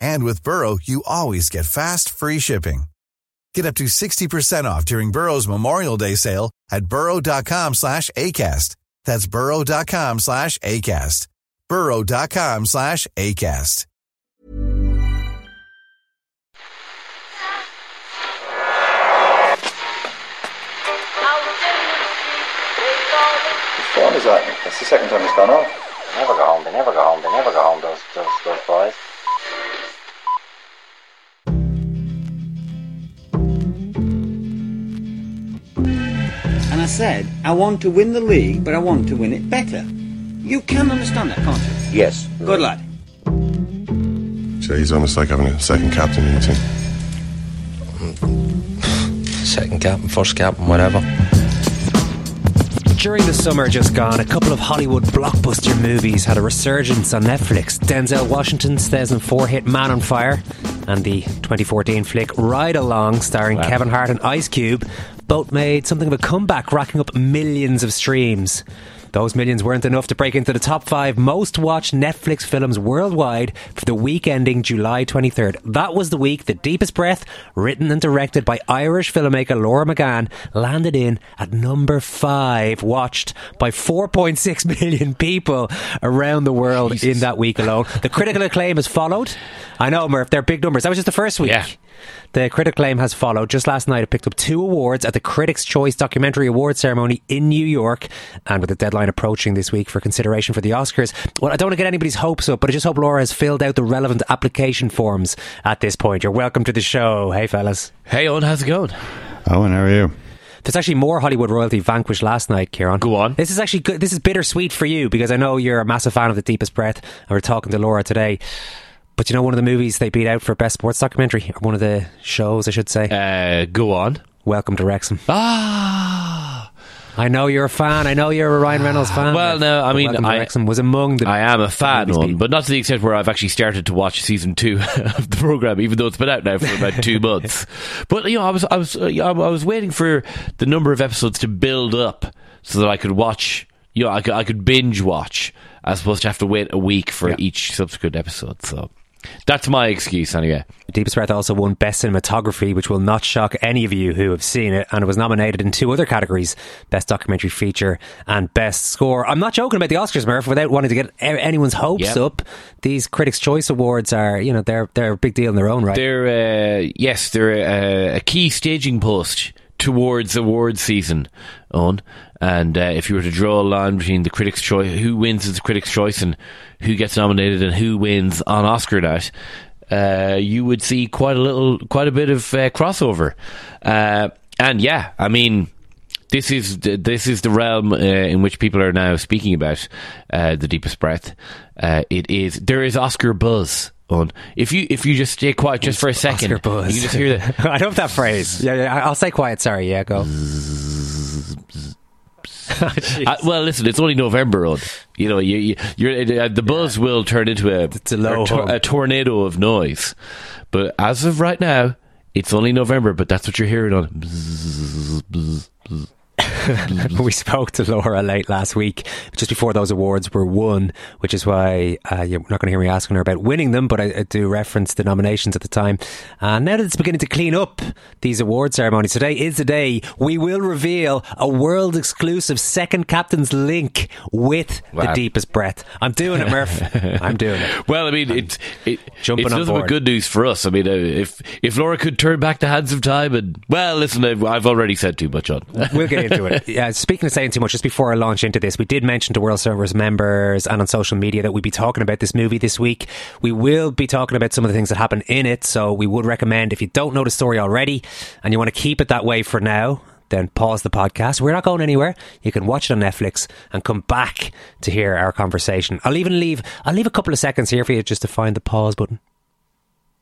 And with Burrow, you always get fast, free shipping. Get up to 60% off during Burrow's Memorial Day sale at burrow.com slash ACAST. That's burrow.com slash ACAST. burrow.com slash ACAST. One is that? That's the second time it's gone off. They never go home. They never go home. They never go home. Those those those boys. Said, I want to win the league, but I want to win it better. You can understand that, can't you? Yes. Good lad. So he's almost like having a second captain in the team. Second captain, first captain, whatever. During the summer just gone, a couple of Hollywood blockbuster movies had a resurgence on Netflix. Denzel Washington's 2004 hit Man on Fire and the 2014 flick Ride Along, starring Kevin Hart and Ice Cube, both made something of a comeback, racking up millions of streams. Those millions weren't enough to break into the top five most watched Netflix films worldwide for the week ending July 23rd. That was the week The Deepest Breath, written and directed by Irish filmmaker Laura McGann, landed in at number five, watched by 4.6 million people around the world in that week alone. The critical acclaim has followed. I know, Murph, they're big numbers. That was just the first week. Yeah. The critic claim has followed. Just last night, it picked up two awards at the Critics' Choice Documentary Award ceremony in New York, and with the deadline approaching this week for consideration for the Oscars. Well, I don't want to get anybody's hopes up, but I just hope Laura has filled out the relevant application forms at this point. You're welcome to the show. Hey, fellas. Hey, Owen, how's it going? Owen, how are you? There's actually more Hollywood royalty vanquished last night, Kieran. Go on. This is actually good. This is bittersweet for you because I know you're a massive fan of The Deepest Breath, and we're talking to Laura today. But you know, one of the movies they beat out for best sports documentary, or one of the shows, I should say. Uh, go on. Welcome to Wrexham. Ah. I know you're a fan. I know you're a Ryan Reynolds fan. Well, no, I mean, Welcome to I- Wrexham was among the. I am a fan, one, but not to the extent where I've actually started to watch season two of the program, even though it's been out now for about two months. But you know, I was I was I was waiting for the number of episodes to build up so that I could watch. You know, I could I could binge watch as opposed to have to wait a week for Yeah. each subsequent episode. So that's my excuse anyway. Deepest Breath also won Best Cinematography, which will not shock any of you who have seen it, and it was nominated in two other categories Best Documentary Feature and Best Score. I'm not joking about the Oscars, Murph, without wanting to get anyone's hopes Yep. up. These Critics' Choice Awards are, you know, they're, they're a big deal in their own right. They're uh, yes, they're uh, a key staging post towards award season on. And uh, if you were to draw a line between the Critics' Choice, who wins the Critics' Choice, and who gets nominated and who wins on Oscar night, uh, you would see quite a little, quite a bit of uh, crossover. Uh, and yeah, I mean. This is the, this is the realm uh, in which people are now speaking about uh, the deepest breath. It is there is Oscar buzz on. If you if you just stay quiet just for a second, you can just hear that. I love that phrase. Yeah, yeah, I'll say quiet. Sorry. Yeah, go. Uh, well, listen, it's only November, on. You know, you, you, you're, uh, the buzz will turn into a, It's a low a, tor- a tornado of noise. But as of right now, it's only November, but that's what you're hearing on. Bzz, bzz, bzz. we spoke to Laura late last week, just before those awards were won, which is why uh, you're not going to hear me asking her about winning them, but I, I do reference the nominations at the time. And now that it's beginning to clean up these award ceremonies, today is the day we will reveal a world exclusive second captain's link with the deepest breath. I'm doing it, Murph. I'm doing it. Well, I mean, it's it, jumping it's nothing but good news for us. I mean, uh, if if Laura could turn back the hands of time, and well, listen, I've, I've already said too much on. We'll get into it. yeah, speaking of saying too much, just before I launch into this, we did mention to World Service members and on social media that we'd be talking about this movie this week. We will be talking about some of the things that happen in it, so we would recommend if you don't know the story already and you want to keep it that way for now, then pause the podcast. We're not going anywhere. You can watch it on Netflix and come back to hear our conversation. I'll even leave I'll leave a couple of seconds here for you just to find the pause button.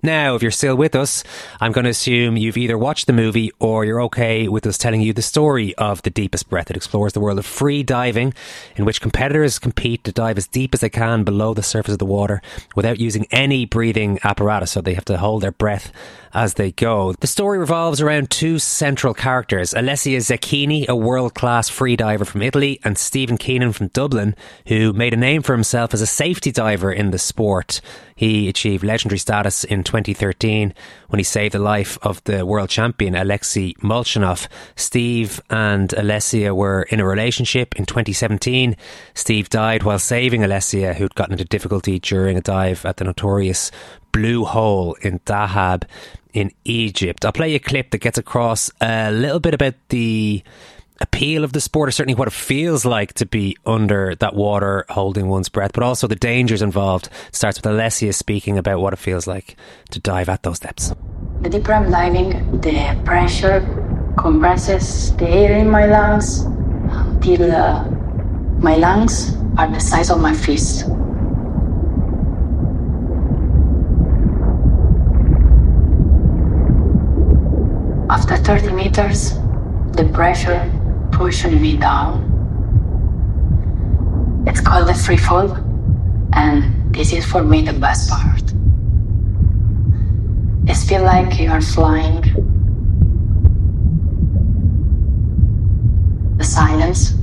Now, if you're still with us, I'm going to assume you've either watched the movie or you're okay with us telling you the story of The Deepest Breath. It explores the world of free diving, in which competitors compete to dive as deep as they can below the surface of the water without using any breathing apparatus, so they have to hold their breath as they go. The story revolves around two central characters Alessia Zecchini, a world class freediver from Italy, and Stephen Keenan from Dublin, who made a name for himself as a safety diver in the sport. He achieved legendary status in 2013 when he saved the life of the world champion Alexei Molchanov. Steve and Alessia were in a relationship in 2017. Steve died while saving Alessia, who'd gotten into difficulty during a dive at the notorious Blue Hole in Dahab in Egypt. I'll play a clip that gets across a little bit about the appeal of the sport, or certainly what it feels like to be under that water holding one's breath, but also the dangers involved. It starts with Alessia speaking about what it feels like to dive at those depths. The deeper I'm diving, the pressure compresses the air in my lungs until uh, my lungs are the size of my fist. After 30 meters, the pressure pushing me down. It's called the free fall, and this is for me the best part. It feels like you are flying. The silence,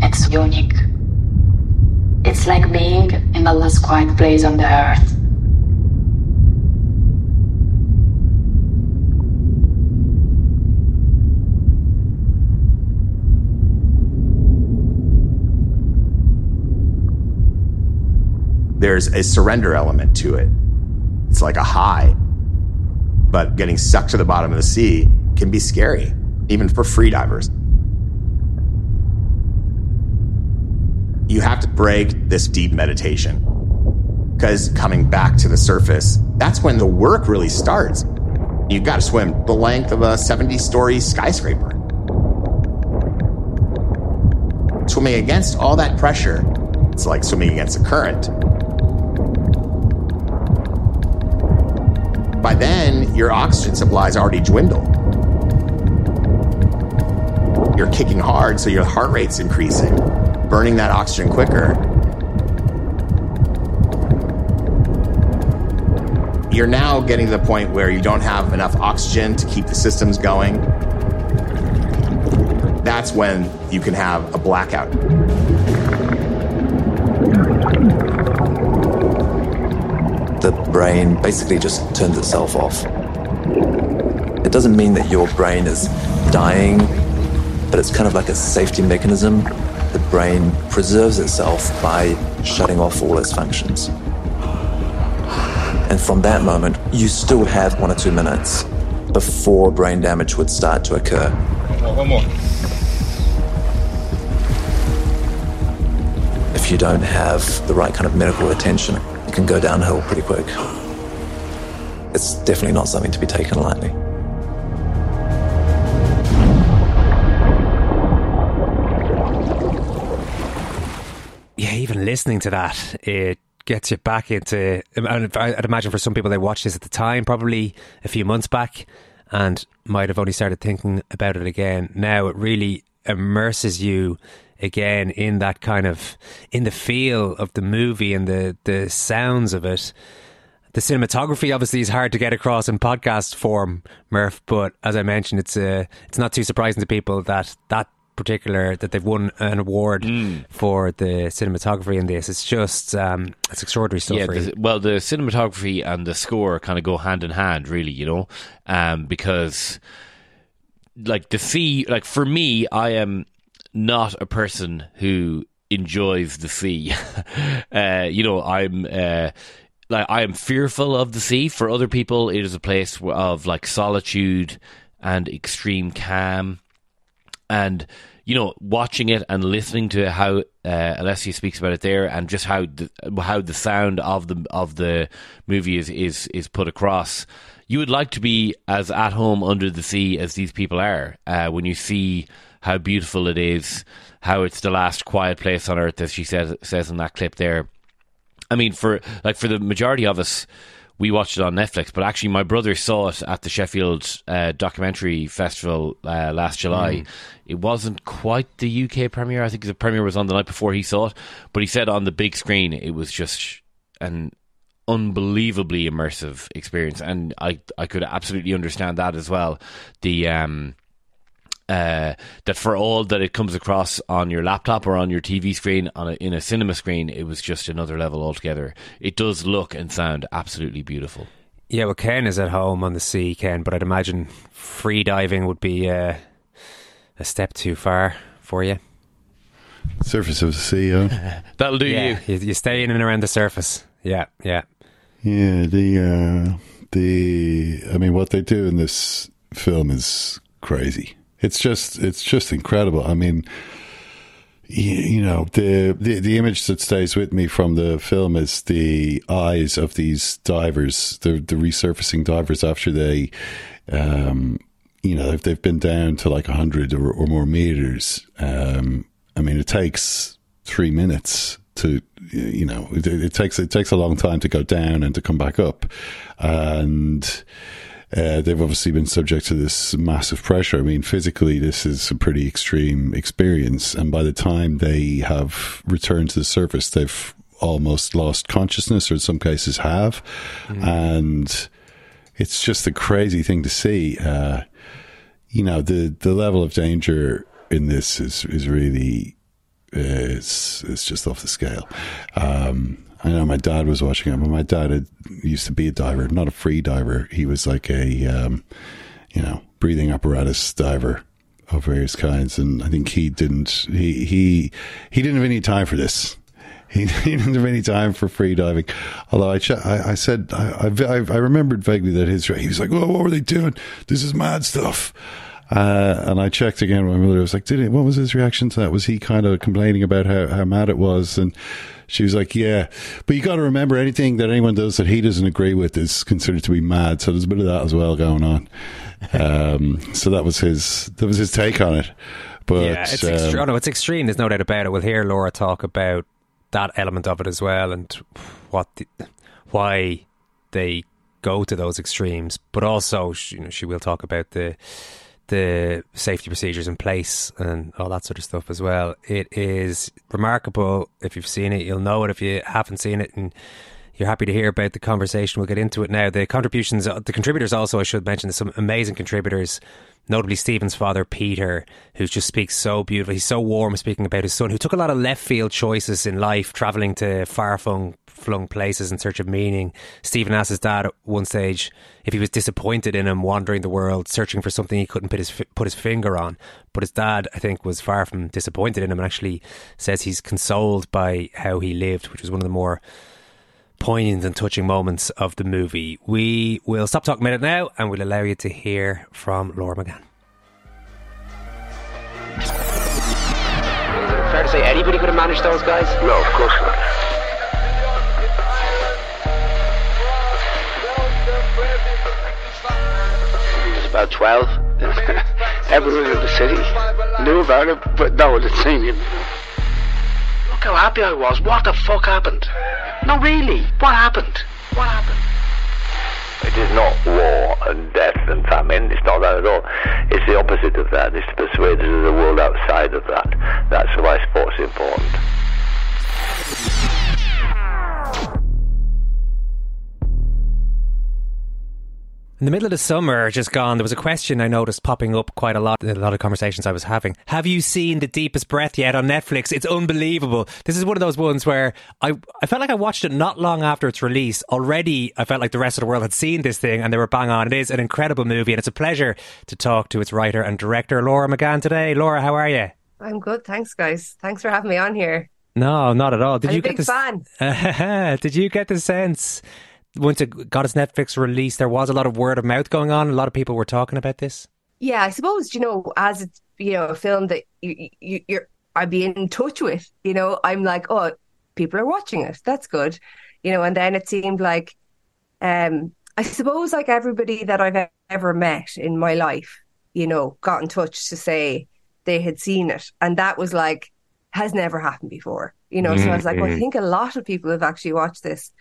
it's unique. It's like being in the last quiet place on the earth. There's a surrender element to it. It's like a high. But getting sucked to the bottom of the sea can be scary, even for freedivers. You have to break this deep meditation. Because coming back to the surface, that's when the work really starts. You've got to swim the length of a 70 story skyscraper. Swimming against all that pressure, it's like swimming against a current. By then your oxygen supplies already dwindled. You're kicking hard, so your heart rate's increasing, burning that oxygen quicker. You're now getting to the point where you don't have enough oxygen to keep the systems going. That's when you can have a blackout. Brain basically just turns itself off. It doesn't mean that your brain is dying, but it's kind of like a safety mechanism. The brain preserves itself by shutting off all its functions. And from that moment, you still have one or two minutes before brain damage would start to occur. One more. If you don't have the right kind of medical attention, can go downhill pretty quick. It's definitely not something to be taken lightly. Yeah, even listening to that, it gets you back into. Um, I'd imagine for some people they watched this at the time, probably a few months back, and might have only started thinking about it again. Now it really immerses you again in that kind of in the feel of the movie and the the sounds of it. The cinematography obviously is hard to get across in podcast form, Murph. But as I mentioned, it's uh, it's not too surprising to people that that particular that they've won an award Mm. for the cinematography in this. It's just um, it's extraordinary stuff. Yeah, the, well, the cinematography and the score kind of go hand in hand, really. You know, um, because like the sea, like for me, I am not a person who enjoys the sea. uh, you know, I'm. Uh, like I am fearful of the sea. For other people, it is a place of like solitude and extreme calm. and you know, watching it and listening to how uh, Alessia speaks about it there, and just how the, how the sound of the of the movie is is is put across. You would like to be as at home under the sea as these people are uh, when you see how beautiful it is, how it's the last quiet place on earth, as she says says in that clip there. I mean, for like for the majority of us, we watched it on Netflix, but actually, my brother saw it at the Sheffield uh, Documentary Festival uh, last July. Mm. It wasn't quite the UK premiere. I think the premiere was on the night before he saw it, but he said on the big screen it was just an unbelievably immersive experience, and I I could absolutely understand that as well. The um, uh, that for all that it comes across on your laptop or on your TV screen on a, in a cinema screen, it was just another level altogether. It does look and sound absolutely beautiful. Yeah, well, Ken is at home on the sea, Ken, but I'd imagine free diving would be uh, a step too far for you. Surface of the sea, yeah. That'll do yeah, you. You stay in and around the surface. Yeah, yeah. Yeah, the uh, the I mean, what they do in this film is crazy. It's just it's just incredible. I mean, you, you know, the, the the image that stays with me from the film is the eyes of these divers, the the resurfacing divers after they, um, you know, if they've been down to like hundred or, or more meters. Um, I mean, it takes three minutes to you know it, it, takes it takes a long time to go down and to come back up and uh, they've obviously been subject to this massive pressure. I mean, physically, this is a pretty extreme experience. And by the time they have returned to the surface, they've almost lost consciousness, or in some cases have. Mm. And it's just a crazy thing to see. Uh, you know, the, the level of danger in this is, is really, uh, it's, it's just off the scale. Um, I know my dad was watching it, but my dad had, used to be a diver, not a free diver. He was like a, um, you know, breathing apparatus diver of various kinds, and I think he didn't. He he he didn't have any time for this. He, didn't have any time for free diving. Although I, ch- I, I said I, I, I remembered vaguely that his he was like, "Oh, what were they doing? This is mad stuff." Uh, and I checked again with my mother. I was like, "Did it? What was his reaction to that? Was he kind of complaining about how, how mad it was?" And she was like, "Yeah, but you got to remember anything that anyone does that he doesn't agree with is considered to be mad." So there's a bit of that as well going on. Um, so that was his that was his take on it. But yeah, it's um, oh, no, it's extreme. There's no doubt about it. We'll hear Laura talk about that element of it as well, and what the, why they go to those extremes. But also, you know, she will talk about the the safety procedures in place and all that sort of stuff as well. It is remarkable. If you've seen it, you'll know it. If you haven't seen it and you're happy to hear about the conversation, we'll get into it now. The contributions, the contributors also, I should mention, some amazing contributors notably Stephen's father, Peter, who just speaks so beautifully. He's so warm speaking about his son, who took a lot of left field choices in life, travelling to far flung places in search of meaning. Stephen asked his dad at one stage if he was disappointed in him wandering the world, searching for something he couldn't put his, put his finger on. But his dad, I think, was far from disappointed in him and actually says he's consoled by how he lived, which was one of the more poignant and touching moments of the movie. We will stop talking about it now and we'll allow you to hear from Laura McGann. Fair to say anybody could have managed those guys? No, of course not. About 12. Everyone in the city knew about it, but no one had seen him. Look how happy I was. What the fuck happened? No, really. What happened? What happened? It is not war and death and famine. It's not that at all. It's the opposite of that. It's to persuade us of the world outside of that. That's why sport's important. In the middle of the summer just gone, there was a question I noticed popping up quite a lot in a lot of conversations I was having. Have you seen The Deepest Breath yet on Netflix? It's unbelievable. This is one of those ones where I, I felt like I watched it not long after its release. Already, I felt like the rest of the world had seen this thing and they were bang on. It is an incredible movie and it's a pleasure to talk to its writer and director, Laura McGann, today. Laura, how are you? I'm good. Thanks, guys. Thanks for having me on here. No, not at all. Did I'm you a big get the fan. Did you get the sense once it got its Netflix release, there was a lot of word of mouth going on. A lot of people were talking about this. Yeah, I suppose you know as it you know a film that you, you you're I'd be in touch with. You know, I'm like, oh, people are watching it. That's good. You know, and then it seemed like, um, I suppose like everybody that I've ever met in my life, you know, got in touch to say they had seen it, and that was like has never happened before. You know, mm-hmm. so I was like, well, I mm-hmm. think a lot of people have actually watched this,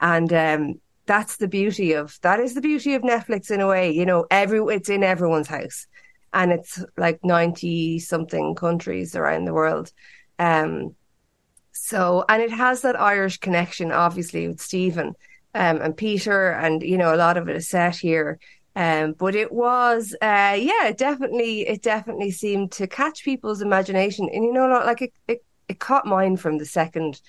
and um, that's the beauty of that is the beauty of Netflix in a way. You know, every it's in everyone's house, and it's like ninety something countries around the world. Um, so and it has that Irish connection, obviously, with Stephen um, and Peter, and you know, a lot of it is set here. Um, but it was, uh, yeah, it definitely, it definitely seemed to catch people's imagination, and you know, like it, it, it caught mine from the second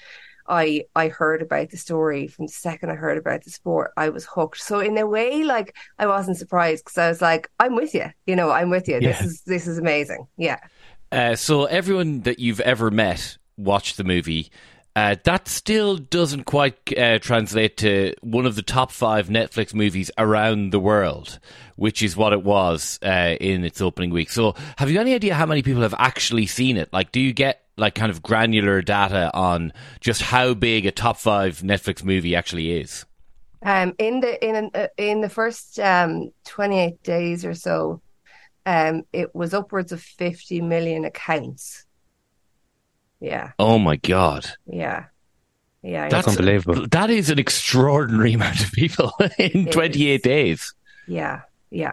I I heard about the story from the second I heard about the sport, I was hooked. So in a way, like I wasn't surprised because I was like, I'm with you. You know, I'm with you. Yeah. This is this is amazing. Yeah. Uh, so everyone that you've ever met watched the movie. Uh, that still doesn't quite uh, translate to one of the top five Netflix movies around the world, which is what it was uh, in its opening week. So, have you any idea how many people have actually seen it? Like, do you get like kind of granular data on just how big a top five Netflix movie actually is? Um, in the in uh, in the first um, twenty eight days or so, um, it was upwards of fifty million accounts. Yeah. Oh my god. Yeah. Yeah, that's unbelievable. That is an extraordinary amount of people in 28 days. Yeah, yeah.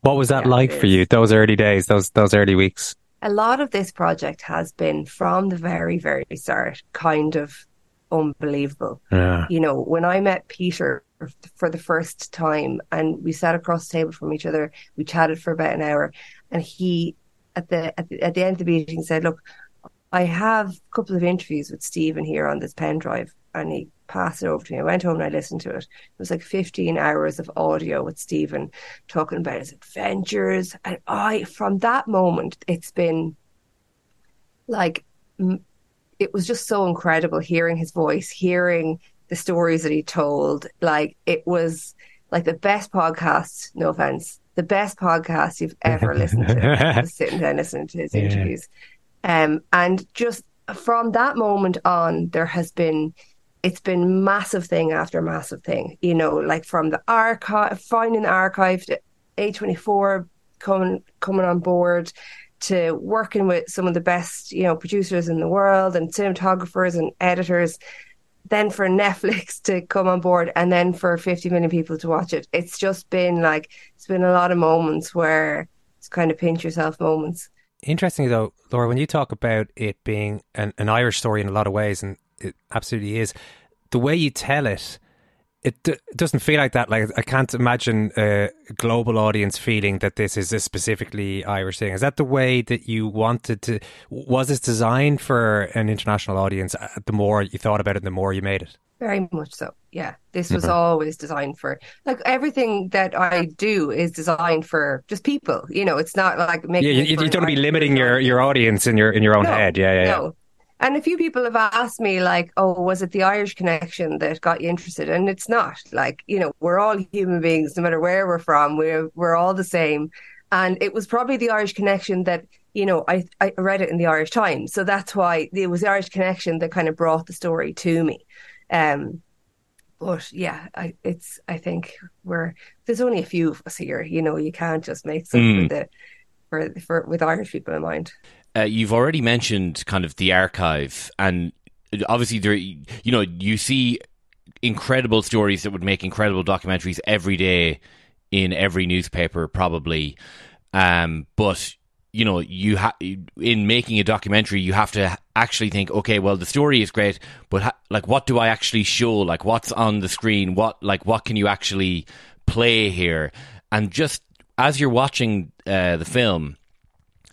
What was that yeah, like for you? Those early days, those those early weeks a lot of this project has been from the very, very start kind of unbelievable. Yeah. You know, when I met Peter for the first time and we sat across the table from each other, we chatted for about an hour and he at the at the, at the end of the meeting said, "Look, I have a couple of interviews with Stephen here on this pen drive." And he passed it over to me. I went home and I listened to it. It was like 15 hours of audio with Stephen talking about his adventures. And I, from that moment, it's been like, it was just so incredible hearing his voice, hearing the stories that he told. Like, it was like the best podcast, no offense, the best podcast you've ever listened to. sitting there listening to his yeah. interviews. Um, and just from that moment on, there has been it's been massive thing after massive thing, you know, like from the archive, finding the archive to A24 coming, coming on board to working with some of the best, you know, producers in the world and cinematographers and editors, then for Netflix to come on board and then for 50 million people to watch it. It's just been like, it's been a lot of moments where it's kind of pinch yourself moments. Interesting though, Laura, when you talk about it being an, an Irish story in a lot of ways, and it absolutely is. The way you tell it, it, d- doesn't feel like that. Like I can't imagine a global audience feeling that this is a specifically Irish thing. Is that the way that you wanted to? Was this designed for an international audience? Uh, the more you thought about it, the more you made it. Very much so. Yeah, this was mm-hmm. always designed for like everything that I do is designed for just people. You know, it's not like making. Yeah, you, you don't want to be limiting your, your audience in your in your own no, head. Yeah, yeah, yeah. And a few people have asked me, like, oh, was it the Irish connection that got you interested? And it's not. Like, you know, we're all human beings, no matter where we're from. We're we're all the same. And it was probably the Irish connection that, you know, I, I read it in the Irish Times. So that's why it was the Irish connection that kind of brought the story to me. Um, but yeah, I, it's I think we're there's only a few of us here. You know, you can't just make something mm. that for for with Irish people in mind uh, you've already mentioned kind of the archive, and obviously there, you know, you see incredible stories that would make incredible documentaries every day in every newspaper, probably. Um, but you know, you have in making a documentary, you have to actually think, okay, well, the story is great, but ha- like, what do I actually show? Like, what's on the screen? What like what can you actually play here? And just as you're watching uh, the film,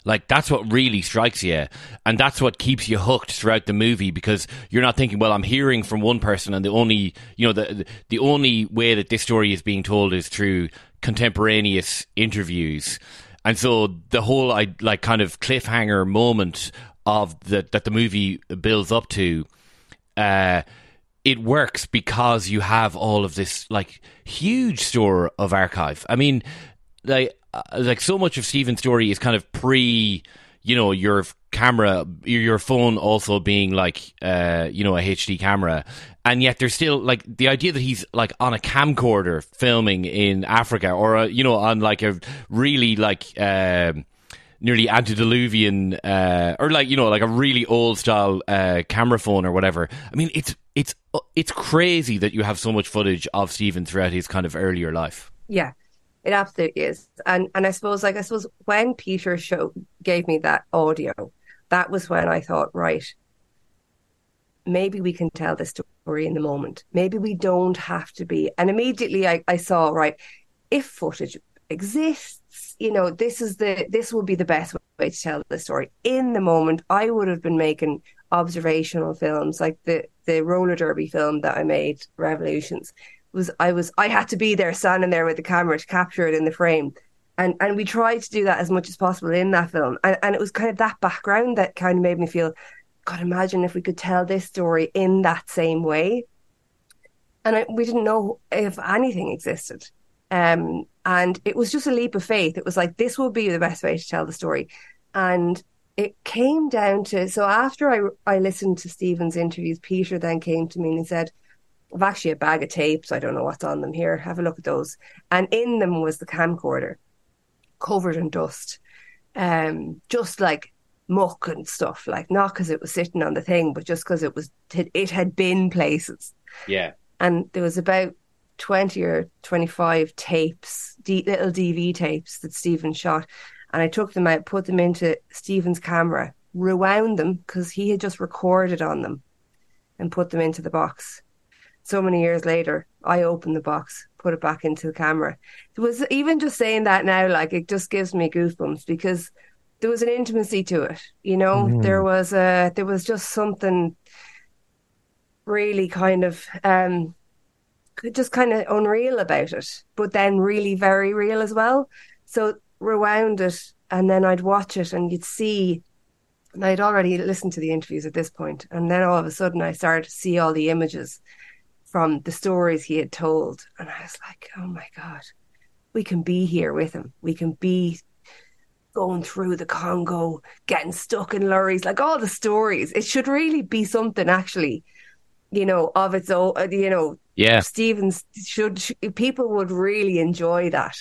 like that's what really strikes you, and that's what keeps you hooked throughout the movie because you're not thinking, well, I'm hearing from one person, and the only you know the the only way that this story is being told is through contemporaneous interviews, and so the whole I like kind of cliffhanger moment of the that the movie builds up to. Uh, it works because you have all of this like huge store of archive. I mean, like uh, like so much of Stephen's story is kind of pre, you know, your camera, your, phone also being like, uh, you know, a HD camera, and yet there's still like the idea that he's like on a camcorder filming in Africa, or uh, you know, on like a really like. Um, nearly antediluvian uh, or like you know like a really old style uh, camera phone or whatever. I mean it's it's it's crazy that you have so much footage of stephen throughout his kind of earlier life. Yeah, it absolutely is. And and I suppose like I suppose when Peter show gave me that audio, that was when I thought, right, maybe we can tell this story in the moment. Maybe we don't have to be. And immediately I, I saw, right, if footage exists, you know, this is the this will be the best way to tell the story. In the moment, I would have been making observational films like the the roller derby film that I made, Revolutions was I was I had to be there standing there with the camera to capture it in the frame. And and we tried to do that as much as possible in that film. And and it was kind of that background that kind of made me feel, God, imagine if we could tell this story in that same way. And I, we didn't know if anything existed. Um, and it was just a leap of faith. It was like, this will be the best way to tell the story. And it came down to so after I I listened to Stephen's interviews, Peter then came to me and he said, I've actually a bag of tapes. I don't know what's on them here. Have a look at those. And in them was the camcorder covered in dust. Um, just like muck and stuff, like not because it was sitting on the thing, but just because it was, it had been places. Yeah. And there was about 20 or 25 tapes, D- little DV tapes that Stephen shot. And I took them out, put them into Stephen's camera, rewound them because he had just recorded on them and put them into the box so many years later, I opened the box, put it back into the camera. It was even just saying that now, like it just gives me goosebumps because there was an intimacy to it. You know, Mm. there was a there was just something really kind of um just kind of unreal about it, but then really very real as well. So rewound it and then I'd watch it and you'd see and I'd already listened to the interviews at this point, and then all of a sudden I started to see all the images from the stories he had told. And I was like, oh my God, we can be here with him. We can be going through the Congo, getting stuck in lorries, like all the stories. It should really be something actually, you know, of its own, uh, you know. Yeah. Stevens should, people would really enjoy that.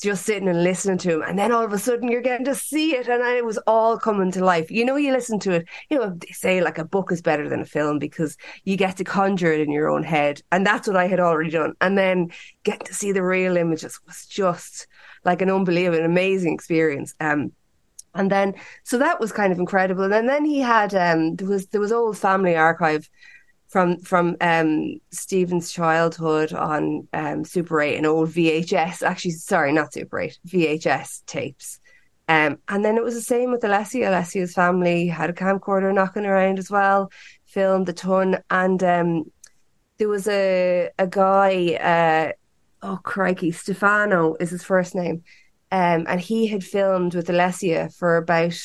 Just sitting and listening to him. And then all of a sudden you're getting to see it. And it was all coming to life. You know, you listen to it, you know, they say like a book is better than a film because you get to conjure it in your own head. And that's what I had already done. And then getting to see the real images was just like an unbelievable, amazing experience. Um, and then, so that was kind of incredible. And then, then he had, um, there was, there was old family archive from from um Stephen's childhood on um Super 8 and old VHS actually sorry not Super 8 VHS tapes. Um and then it was the same with Alessia. Alessia's family had a camcorder knocking around as well filmed a ton. And um there was a a guy uh oh crikey Stefano is his first name. Um and he had filmed with Alessia for about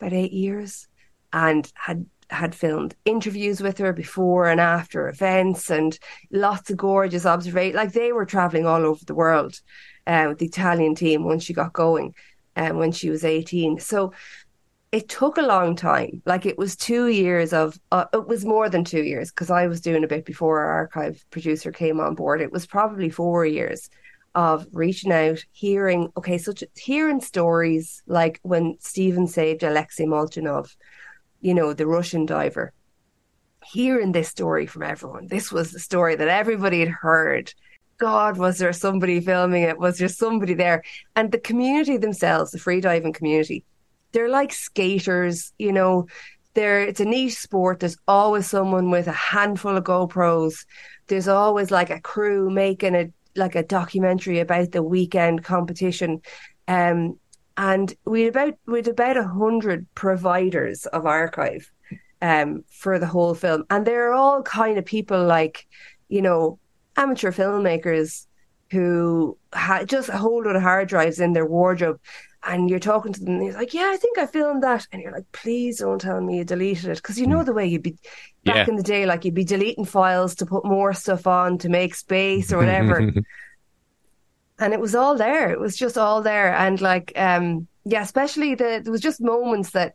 about 8 years and had had filmed interviews with her before and after events and lots of gorgeous observation. Like they were traveling all over the world uh, with the Italian team once she got going and when she was 18. So it took a long time. Like it was two years of, uh, it was more than two years because I was doing a bit before our archive producer came on board. It was probably four years of reaching out, hearing, okay, such hearing stories like when Stephen saved Alexei Molchanov you know, the Russian diver. Hearing this story from everyone, this was the story that everybody had heard. God, was there somebody filming it? Was there somebody there? And the community themselves, the freediving community, they're like skaters, you know, they're it's a niche sport. There's always someone with a handful of GoPros. There's always like a crew making a like a documentary about the weekend competition. Um, and we had about we had about a hundred providers of archive um, for the whole film, and they're all kind of people like you know amateur filmmakers who had just a whole lot of hard drives in their wardrobe. And you're talking to them, and he's like, "Yeah, I think I filmed that," and you're like, "Please don't tell me you deleted it," because you know the way you'd be back Yeah. in the day, like you'd be deleting files to put more stuff on to make space or whatever. and it was all there. It was just all there, and like, um, yeah, especially the there was just moments that.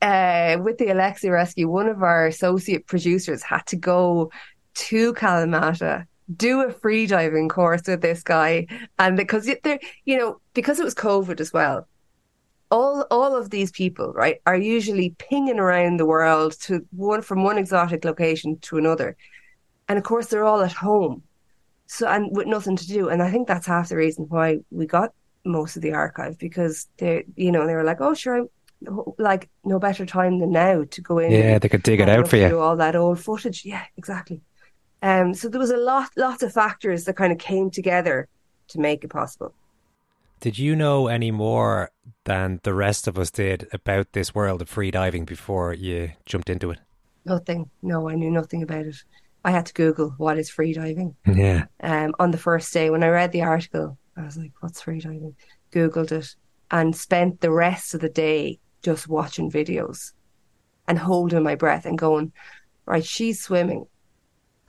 Uh, with the Alexei rescue, one of our associate producers had to go to Kalamata do a free diving course with this guy and because there you know because it was covid as well all all of these people right are usually pinging around the world to one from one exotic location to another and of course they're all at home so and with nothing to do and i think that's half the reason why we got most of the archive because they you know they were like oh sure like no better time than now to go in yeah they could dig it out for you all that old footage yeah exactly um, so there was a lot, lots of factors that kind of came together to make it possible. Did you know any more than the rest of us did about this world of free diving before you jumped into it? Nothing. No, I knew nothing about it. I had to Google what is free diving. Yeah. Um, on the first day when I read the article, I was like, "What's free diving?" Googled it and spent the rest of the day just watching videos and holding my breath and going, "Right, she's swimming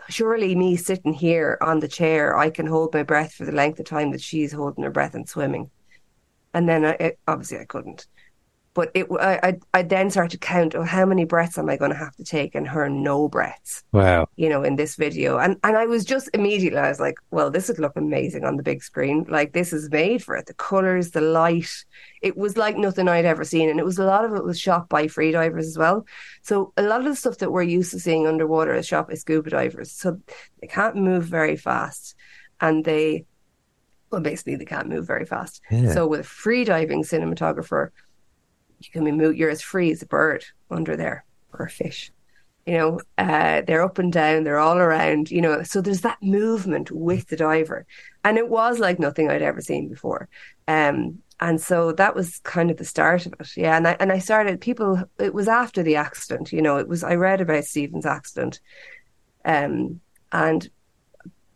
surely me sitting here on the chair, I can hold my breath for the length of time that she's holding her breath and swimming. And then I, it, obviously I couldn't. But it, I, I, I then started to count, oh, how many breaths am I going to have to take? And her no breaths. Wow. You know, in this video. And, and I was just immediately, I was like, well, this would look amazing on the big screen. Like, this is made for it. The colors, the light. It was like nothing I'd ever seen. And it was a lot of it was shot by freedivers as well. So a lot of the stuff that we're used to seeing underwater is shot by scuba divers. So they can't move very fast. And they, well, basically, they can't move very fast. Yeah. So with a free diving cinematographer, you can be moved. You're as free as a bird under there or a fish. You know, uh, they're up and down, they're all around. You know, so there's that movement with the diver, and it was like nothing I'd ever seen before. Um, and so that was kind of the start of it. Yeah, and I and I started. People, it was after the accident. You know, it was. I read about Stephen's accident, um, and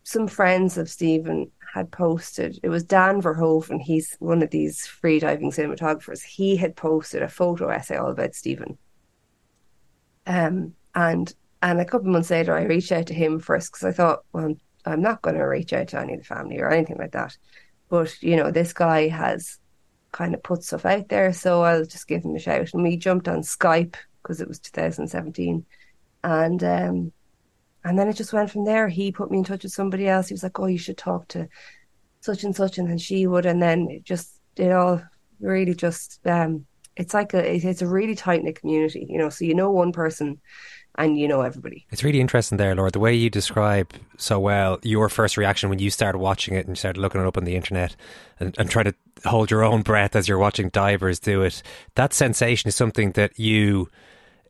some friends of Stephen had posted, it was Daan Verhoeven, he's one of these freediving cinematographers. He had posted a photo essay all about Stephen. Um, and and a couple of months later, I reached out to him first because I thought, well, I'm not going to reach out to any of the family or anything like that. But, you know, this guy has kind of put stuff out there, so I'll just give him a shout. And we jumped on Skype because it was 2017. And um, and then it just went from there. He put me in touch with somebody else. He was like, "Oh, you should talk to such and such," and then she would, and then it just it all really just um, it's like a it's a really tight knit community, you know. So you know one person, and you know everybody. It's really interesting there, Laura. The way you describe so well your first reaction when you started watching it and started looking it up on the internet and, and try to hold your own breath as you're watching divers do it. That sensation is something that you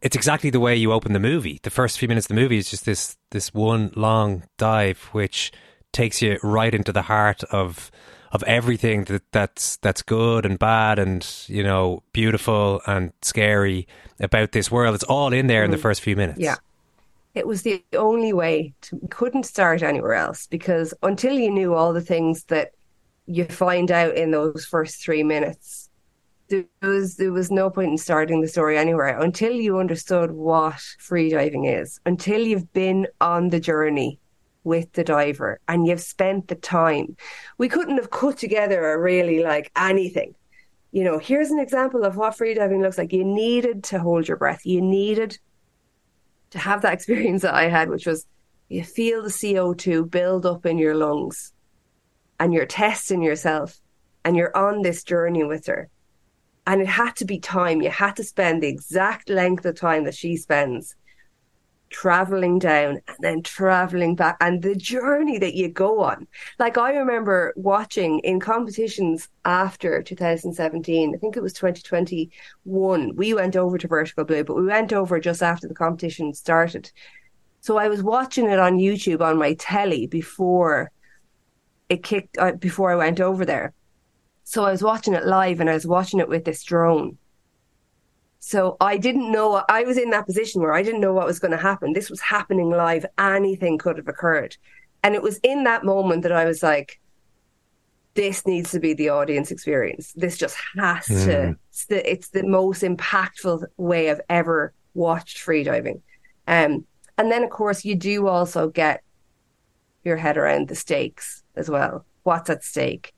it's exactly the way you open the movie. The first few minutes of the movie is just this this one long dive, which takes you right into the heart of of everything that that's that's good and bad and you know beautiful and scary about this world. It's all in there in the mm. first few minutes. Yeah. It was the only way to couldn't start anywhere else because until you knew all the things that you find out in those first three minutes, there was there was no point in starting the story anywhere until you understood what freediving is, until you've been on the journey with the diver and you've spent the time. We couldn't have put together a really like anything. You know, here's an example of what freediving looks like. You needed to hold your breath. You needed to have that experience that I had, which was you feel the CO2 build up in your lungs and you're testing yourself and you're on this journey with her and it had to be time. You had to spend the exact length of time that she spends traveling down and then traveling back and the journey that you go on. Like I remember watching in competitions after 2017, I think it was 2021, we went over to Vertical Blue, but we went over just after the competition started. So I was watching it on YouTube on my telly before it kicked, uh, before I went over there. So I was watching it live and I was watching it with this drone. So I didn't know, I was in that position where I didn't know what was going to happen. This was happening live. Anything could have occurred. And it was in that moment that I was like, this needs to be the audience experience. This just has mm. to, it's the, it's the most impactful way I've ever watched freediving. Um, and then, of course, you do also get your head around the stakes as well what's at stake.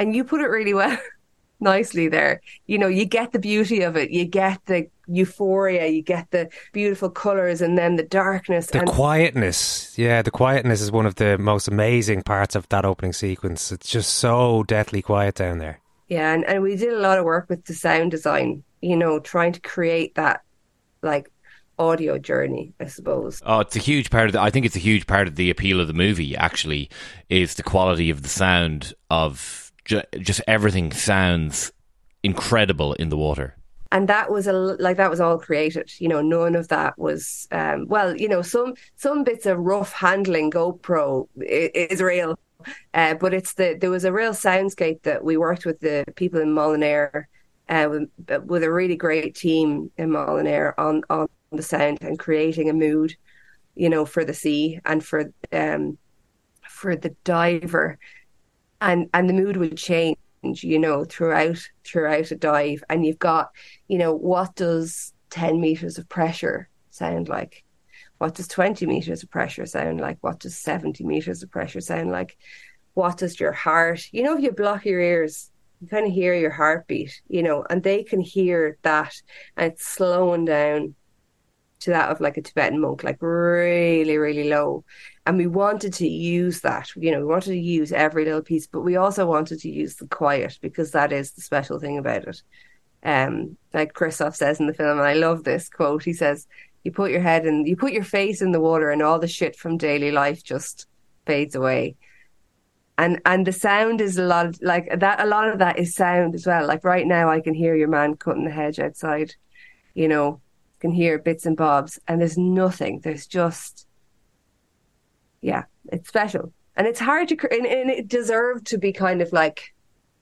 And you put it really well, nicely there. You know, you get the beauty of it, you get the euphoria, you get the beautiful colors, and then the darkness. The and quietness, yeah, the quietness is one of the most amazing parts of that opening sequence. It's just so deathly quiet down there. Yeah, and, and we did a lot of work with the sound design, you know, trying to create that like audio journey, I suppose. Oh, it's a huge part of the, I think it's a huge part of the appeal of the movie, actually, is the quality of the sound of ju- just everything sounds incredible in the water. and that was a like that was all created you know none of that was um well you know some some bits of rough handling gopro i- is real uh, but it's the there was a real soundscape that we worked with the people in Molinare uh, with, with a really great team in Molinare on on the sound and creating a mood you know for the sea and for um for the diver and and the mood would change you know throughout throughout a dive. And you've got you know what does 10 meters of pressure sound like? What does 20 meters of pressure sound like? What does 70 meters of pressure sound like? What does your heart you know if you block your ears you kind of hear your heartbeat you know and they can hear that and it's slowing down to that of like a Tibetan monk, like really, really low. And we wanted to use that, you know, we wanted to use every little piece, but we also wanted to use the quiet because that is the special thing about it. Um, like Christoph says in the film, and I love this quote. He says, "You put your head in, you put your face in the water, and all the shit from daily life just fades away." And and the sound is a lot of, like that. A lot of that is sound as well. Like right now, I can hear your man cutting the hedge outside. You know, can hear bits and bobs, and there's nothing. There's just, yeah, it's special, and it's hard to, and, and it deserved to be kind of like,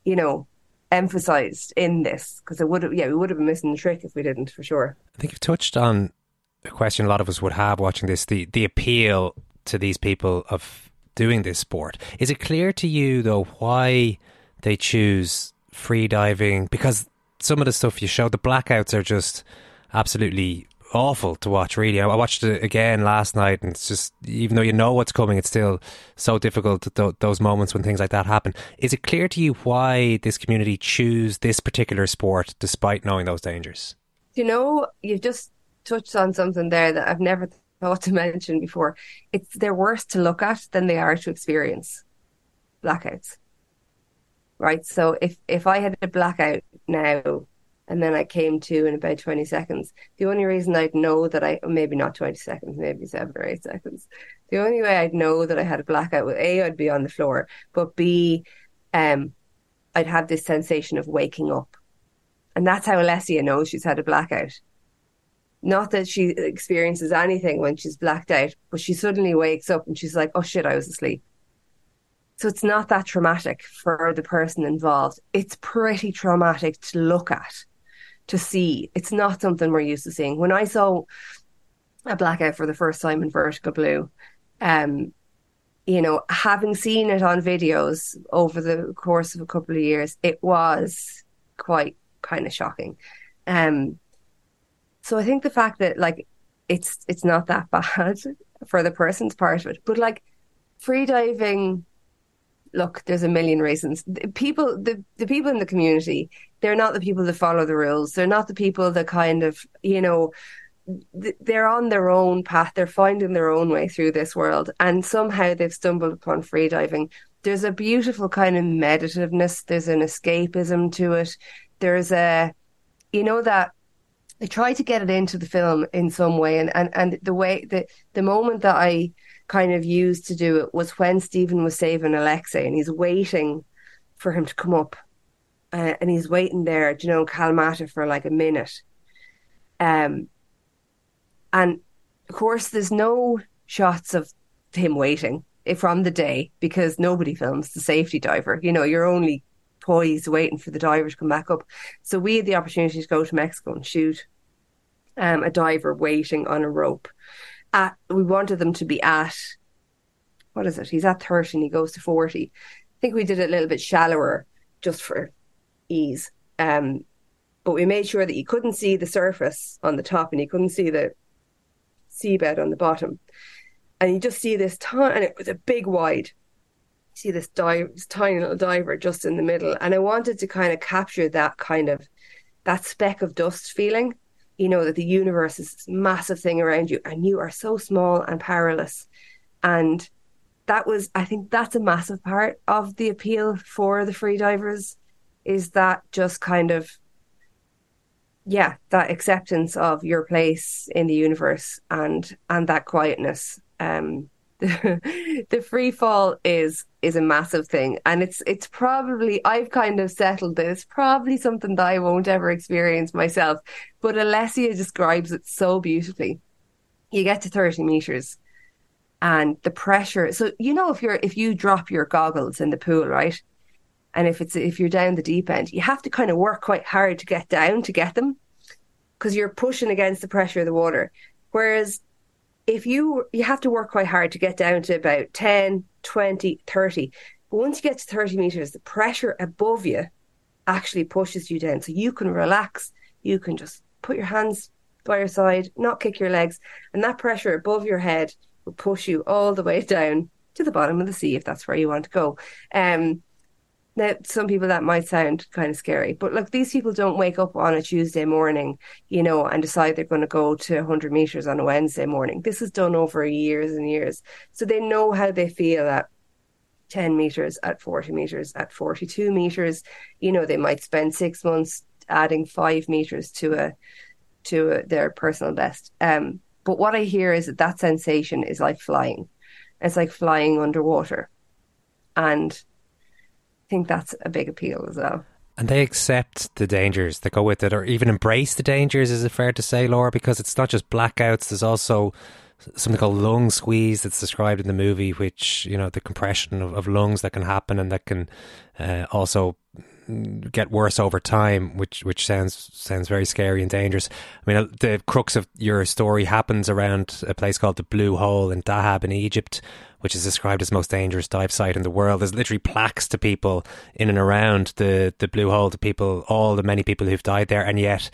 you know, emphasized in this because it would have, yeah, we would have been missing the trick if we didn't, for sure. I think you've touched on a question a lot of us would have watching this the, the appeal to these people of doing this sport. Is it clear to you, though, why they choose free diving? Because some of the stuff you show, the blackouts are just absolutely awful to watch, really. I watched it again last night, and it's just, even though you know what's coming, it's still so difficult th- those moments when things like that happen. Is it clear to you why this community choose this particular sport despite knowing those dangers? You know, you've just touched on something there that I've never thought to mention before. It's they're worse to look at than they are to experience blackouts. Right. So if if I had a blackout now and then I came to in about 20 seconds, the only reason I'd know that I, maybe not 20 seconds, maybe seven or eight seconds, the only way I'd know that I had a blackout was A, I'd be on the floor, but B, um, I'd have this sensation of waking up. And that's how Alessia knows she's had a blackout. Not that she experiences anything when she's blacked out, but she suddenly wakes up and she's like, oh shit, I was asleep. So it's not that traumatic for the person involved. It's pretty traumatic to look at, to see. It's not something we're used to seeing. When I saw a blackout for the first time in Vertical Blue, um, you know, having seen it on videos over the course of a couple of years, it was quite kind of shocking. Um, so I think the fact that like it's it's not that bad for the person's part of it, but like free diving, look, there's a million reasons. The people, the the people in the community, they're not the people that follow the rules. They're not the people that kind of you know th- they're on their own path. They're finding their own way through this world, and somehow they've stumbled upon free diving. There's a beautiful kind of meditativeness. There's an escapism to it. There's a, you know, that they try to get it into the film in some way, and and and the way the the moment that I kind of used to do it was when Stephen was saving Alexei, and he's waiting for him to come up, uh, and he's waiting there, you know, Kalamata for like a minute, um, and of course there's no shots of him waiting from the day because nobody films the safety diver. You know, you're only poised waiting for the diver to come back up. So we had the opportunity to go to Mexico and shoot um, a diver waiting on a rope. At, we wanted them to be at what is it? He's at 30 and he goes to 40. I think we did it a little bit shallower just for ease. Um, but we made sure that you couldn't see the surface on the top and you couldn't see the seabed on the bottom. And you just see this ton, and it was a big wide. see this dive, this tiny little diver just in the middle, and I wanted to kind of capture that kind of that speck of dust feeling. You know that the universe is this massive thing around you, and you are so small and powerless. And that was, I think, that's a massive part of the appeal for the free divers, is that just kind of yeah that acceptance of your place in the universe and and that quietness um the, free fall is is a massive thing. And it's it's probably I've kind of settled this probably something that I won't ever experience myself. But Alessia describes it so beautifully. You get to 30 meters and the pressure so you know if you're if you drop your goggles in the pool right? And if it's if you're down the deep end you have to kind of work quite hard to get down to get them because you're pushing against the pressure of the water. Whereas if you you have to work quite hard to get down to about 10 20 30 but once you get to 30 meters the pressure above you actually pushes you down. So you can relax. You can just put your hands by your side not kick your legs. And that pressure above your head will push you all the way down to the bottom of the sea if that's where you want to go. Um now, some people that might sound kind of scary, but look, these people don't wake up on a Tuesday morning, you know, and decide they're going to go to 100 meters on a Wednesday morning. This is done over years and years. So they know how they feel at 10 meters, at 40 meters, at 42 meters. You know, they might spend six months adding five meters to a, to a, their personal best. Um, but what I hear is that that sensation is like flying. It's like flying underwater. And think that's a big appeal as well. And they accept the dangers that go with it, or even embrace the dangers. Is it fair to say, Laura? Because it's not just blackouts. There's also something called lung squeeze that's described in the movie, which you know the compression of, of lungs that can happen and that can uh, also get worse over time, which which sounds sounds very scary and dangerous. I mean, uh, the crux of your story happens around a place called the Blue Hole in Dahab in Egypt, which is described as most dangerous dive site in the world. There's literally plaques to people in and around the the Blue Hole to people, all the many people who've died there, and yet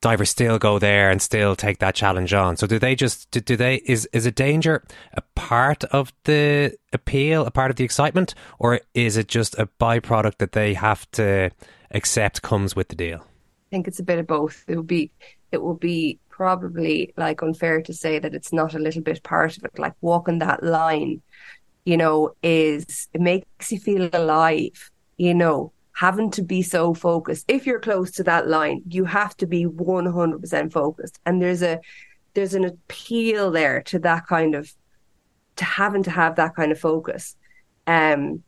divers still go there and still take that challenge on. So do they just do, do they is is a danger a part of the appeal, a part of the excitement, or is it just a byproduct that they have to accept comes with the deal? I think it's a bit of both. It will be it will be probably like unfair to say that it's not a little bit part of it. Like walking that line, you know, is it makes you feel alive, you know, having to be so focused. If you're close to that line, you have to be 100% focused. And there's a, there's an appeal there to that kind of, to having to have that kind of focus. Um,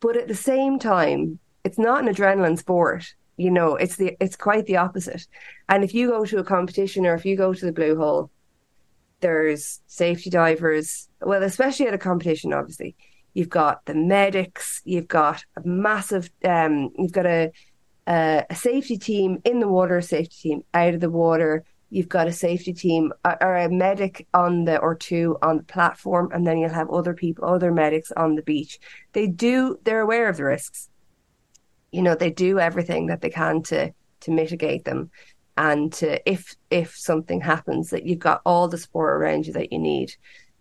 but at the same time, it's not an adrenaline sport. You know, it's the, it's quite the opposite. And if you go to a competition or if you go to the blue hole, there's safety divers. Well, especially at a competition, obviously, You've got the medics. You've got a massive. Um, you've got a, a, a safety team in the water, a safety team out of the water. You've got a safety team uh, or a medic on the or two on the platform, and then you'll have other people, other medics on the beach. They do. They're aware of the risks. You know, they do everything that they can to to mitigate them and to if if something happens that you've got all the support around you that you need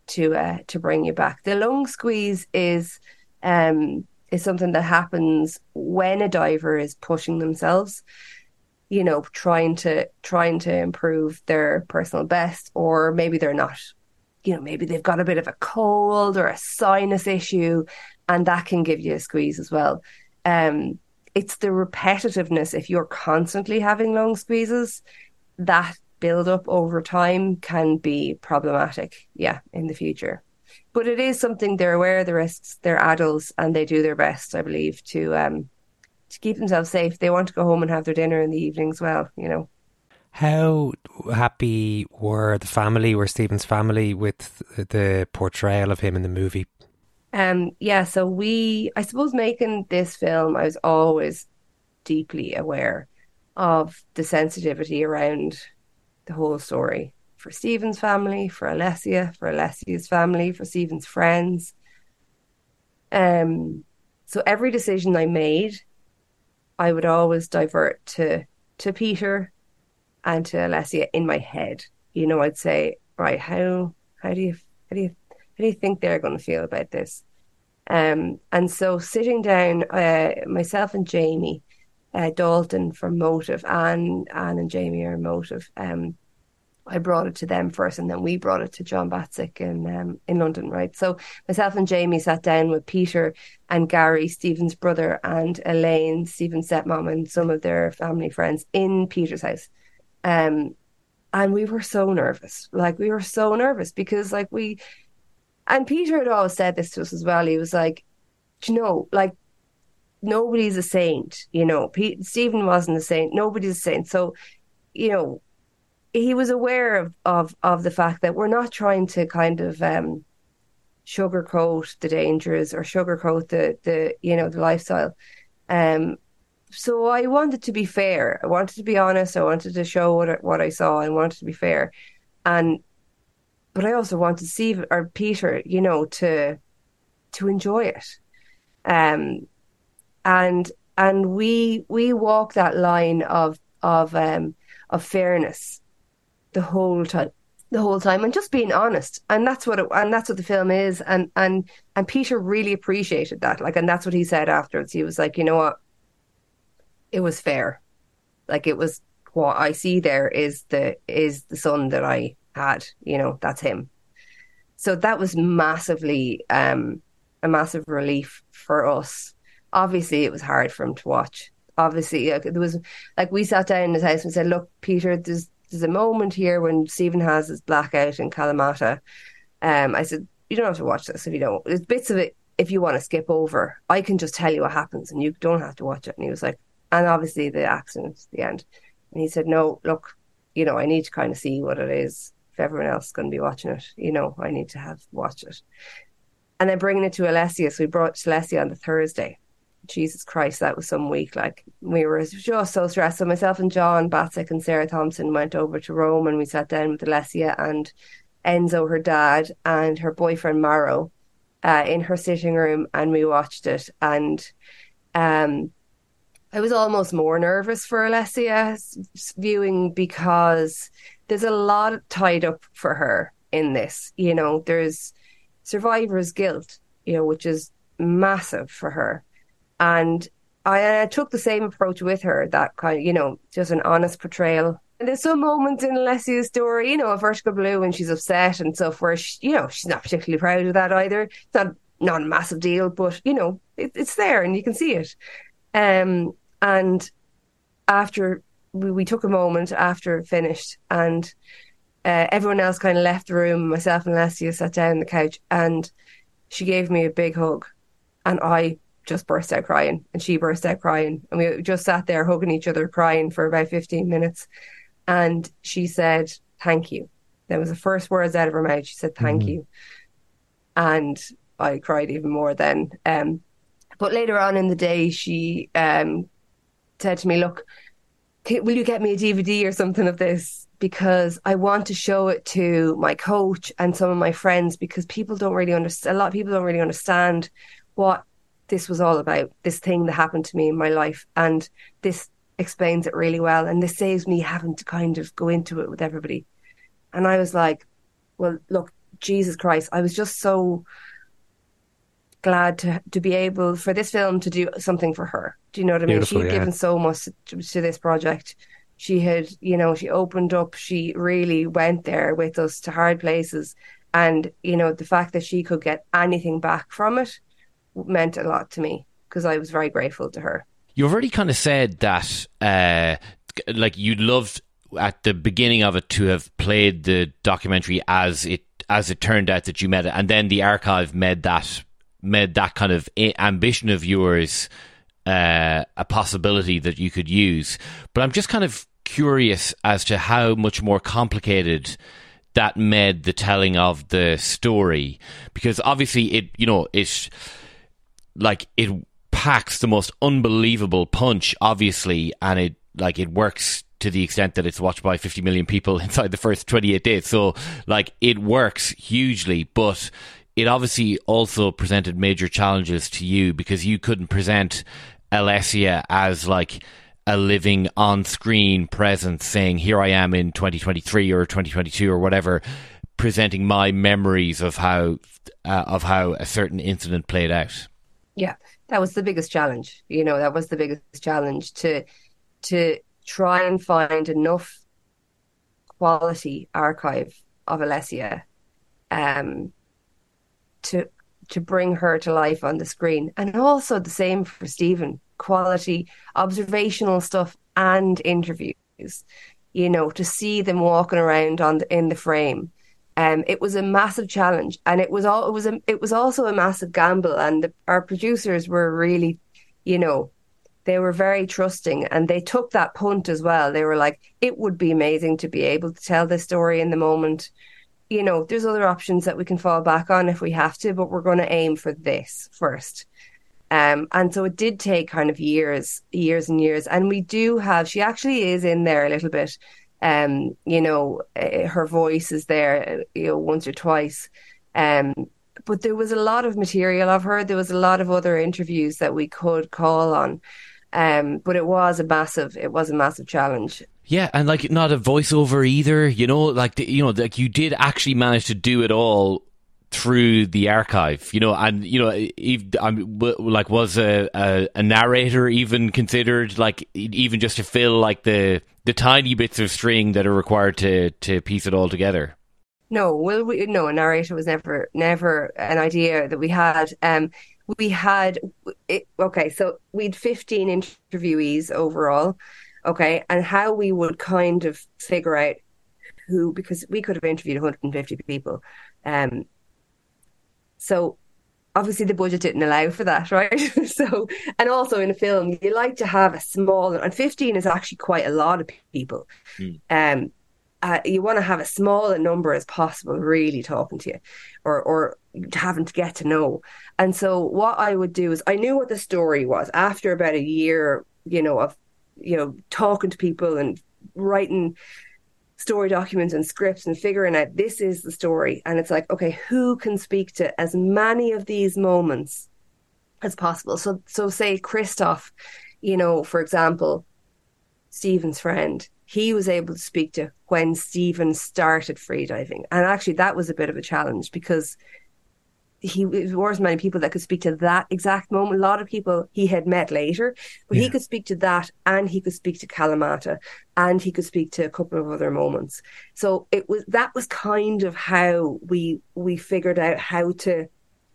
to uh, to bring you back. The lung squeeze is um, is something that happens when a diver is pushing themselves, you know, trying to trying to improve their personal best, or maybe they're not. You know, maybe they've got a bit of a cold or a sinus issue, and that can give you a squeeze as well. Um, it's the repetitiveness. If you're constantly having lung squeezes, that build up over time can be problematic, yeah, in the future. But it is something they're aware of the risks. They're adults and they do their best, I believe, to um to keep themselves safe. They want to go home and have their dinner in the evening as well, you know. How happy were the family, were Stephen's family with the portrayal of him in the movie? Um, yeah, so we, I suppose, making this film, I was always deeply aware of the sensitivity around the whole story for Stephen's family, for Alessia, for Alessia's family, for Stephen's friends. Um, so every decision I made, I would always divert to to Peter and to Alessia in my head. You know, I'd say, right, how how do you how do you how do you think they're going to feel about this? Um, and so sitting down, uh, myself and Jamie uh, Dalton from Motive, Anne, Anne and Jamie are Motive. Um, I brought it to them first, and then we brought it to John Battsek in um, in London, right? So myself and Jamie sat down with Peter and Gary, Stephen's brother, and Elaine, Stephen's stepmom, and some of their family friends in Peter's house. Um, and we were so nervous, like we were so nervous because, like we, and Peter had always said this to us as well. He was like, do you know, like nobody's a saint, you know. Pete, Stephen wasn't a saint. Nobody's a saint. So, you know, he was aware of, of, of the fact that we're not trying to kind of um, sugarcoat the dangers or sugarcoat the, the, you know, the lifestyle. Um, so I wanted to be fair. I wanted to be honest. I wanted to show what, what I saw. I wanted to be fair. And, but I also wanted Steve or Peter, you know, to, to enjoy it. Um, and and we we walk that line of of um of fairness the whole time the whole time and just being honest. And that's what it, and that's what the film is. And and and Peter really appreciated that. Like and that's what he said afterwards. He was like you know what? It was fair. Like it was what I see there is the is the son that I had. You know that's him. So that was massively um a massive relief for us obviously it was hard for him to watch. Obviously, like, there was like we sat down in his house and said, "Look, Peter, there's there's a moment here when Stephen has his blackout in Kalamata." Um, I said, "You don't have to watch this if you don't. There's bits of it if you want to skip over. I can just tell you what happens, and you don't have to watch it." And he was like, "And obviously the accident, the end." And he said, "No, look, you know, I need to kind of see what it is. If everyone else is going to be watching it, you know, I need to have watch it." And then bringing it to Alessia, so we brought Alessia on the Thursday Jesus Christ, that was some week. Like we were just so stressed. So myself and John Battsek and Sarah Thompson went over to Rome and we sat down with Alessia and Enzo, her dad, and her boyfriend Maro uh, in her sitting room, and we watched it. And um, I was almost more nervous for Alessia's viewing because there's a lot tied up for her in this. You know, there's survivor's guilt, you know, which is massive for her and I, I took the same approach with her, that kind of, you know, just an honest portrayal. And there's some moments in Alessia's story, you know, of Vertical Blue when she's upset and stuff where, she, you know, she's not particularly proud of that either. It's not, not a massive deal, but, you know, it, it's there and you can see it. Um, and after we, we took a moment after it finished and uh, everyone else kind of left the room, myself and Alessia sat down on the couch and she gave me a big hug and I just burst out crying and she burst out crying and we just sat there hugging each other crying for about 15 minutes and she said thank you that was the first words out of her mouth she said thank mm-hmm. you and i cried even more then um, but later on in the day she um, said to me look will you get me a dvd or something of this because I want to show it to my coach and some of my friends because people don't really understand. A lot of people don't really understand what this was all about this thing that happened to me in my life. And this explains it really well. And this saves me having to kind of go into it with everybody. And I was like, well, look, Jesus Christ, I was just so glad to to be able for this film to do something for her. Do you know what I mean? She'd yeah. given so much to, to, this project. She had, you know, she opened up. She really went there with us to hard places, and you know, the fact that she could get anything back from it meant a lot to me because I was very grateful to her. You've already kind of said that, uh, like you'd loved at the beginning of it to have played the documentary as it as it turned out that you met it, and then the archive made that made that kind of ambition of yours uh, a possibility that you could use. But I'm just kind of curious as to how much more complicated that made the telling of the story because obviously it you know it like it packs the most unbelievable punch, obviously, and it like it works to the extent that it's watched by 50 million people inside the first 28 days. So, like, it works hugely, but it obviously also presented major challenges to you because you couldn't present Alessia as like a living on screen presence saying, Here I am in 2023 or 2022 or whatever presenting my memories of how uh, of how a certain incident played out. Yeah, that was the biggest challenge. You know, that was the biggest challenge to to try and find enough quality archive of Alessia um, to to bring her to life on the screen, and also the same for Stephen. Quality observational stuff and interviews. You know, to see them walking around on the, in the frame. Um, it was a massive challenge, and it was all it was a, it was also a massive gamble. And the, our producers were really, you know, they were very trusting, and they took that punt as well. They were like, it would be amazing to be able to tell this story in the moment you know, there's other options that we can fall back on if we have to, but we're going to aim for this first. Um, and so it did take kind of years, years and years. And we do have, she actually is in there a little bit. Um, you know, uh, her voice is there, you know, once or twice. Um, but there was a lot of material of her. There was a lot of other interviews that we could call on. Um, but it was a massive, it was a massive challenge. Yeah, and like not a voiceover either. You know, like you know, like you did actually manage to do it all through the archive. You know, and you know, even, um, like was a, a, a narrator even considered? Like even just to fill like the the tiny bits of string that are required to to piece it all together. No, well, we, no, a narrator was never never an idea that we had. Um, we had it, okay, so we had fifteen interviewees overall okay, and how we would kind of figure out who, because we could have interviewed 150 people. Um, so obviously the budget didn't allow for that, right? so, and also in a film, you like to have a small, and 15 is actually quite a lot of people. Mm. Um, uh, you want to have as small a number as possible really talking to you or or having to get to know and so what i would do is i knew what the story was after about a year you know of you know, talking to people and writing story documents and scripts and figuring out this is the story. And it's like, okay, who can speak to as many of these moments as possible? So, so say Christoph, you know, for example, Stephen's friend, he was able to speak to when Stephen started freediving. And actually, that was a bit of a challenge because he wasn't many people that could speak to that exact moment. A lot of people he had met later, but yeah. he could speak to that, and he could speak to Kalamata, and he could speak to a couple of other moments. So it was that was kind of how we we figured out how to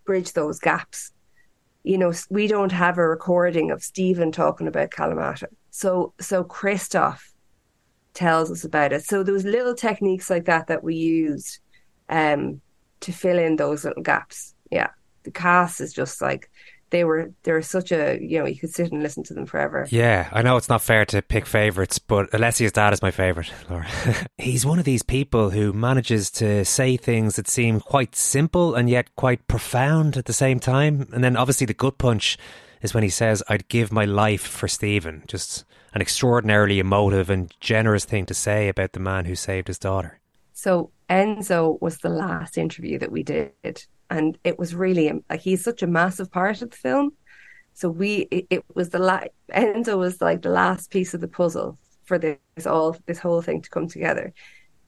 bridge those gaps. You know, we don't have a recording of Stephen talking about Kalamata, so so Christoph tells us about it. So there was little techniques like that that we used um, to fill in those little gaps yeah, the cast is just like they were they were such a you know you could sit and listen to them forever. Yeah, I know it's not fair to pick favorites, but Alessia's dad is my favorite. Laura, he's one of these people who manages to say things that seem quite simple and yet quite profound at the same time. And then obviously the gut punch is when he says, "I'd give my life for Stephen." Just an extraordinarily emotive and generous thing to say about the man who saved his daughter. So Enzo was the last interview that we did and it was really like he's such a massive part of the film. So we it, it was the la- Enzo was like the last piece of the puzzle for this all this whole thing to come together.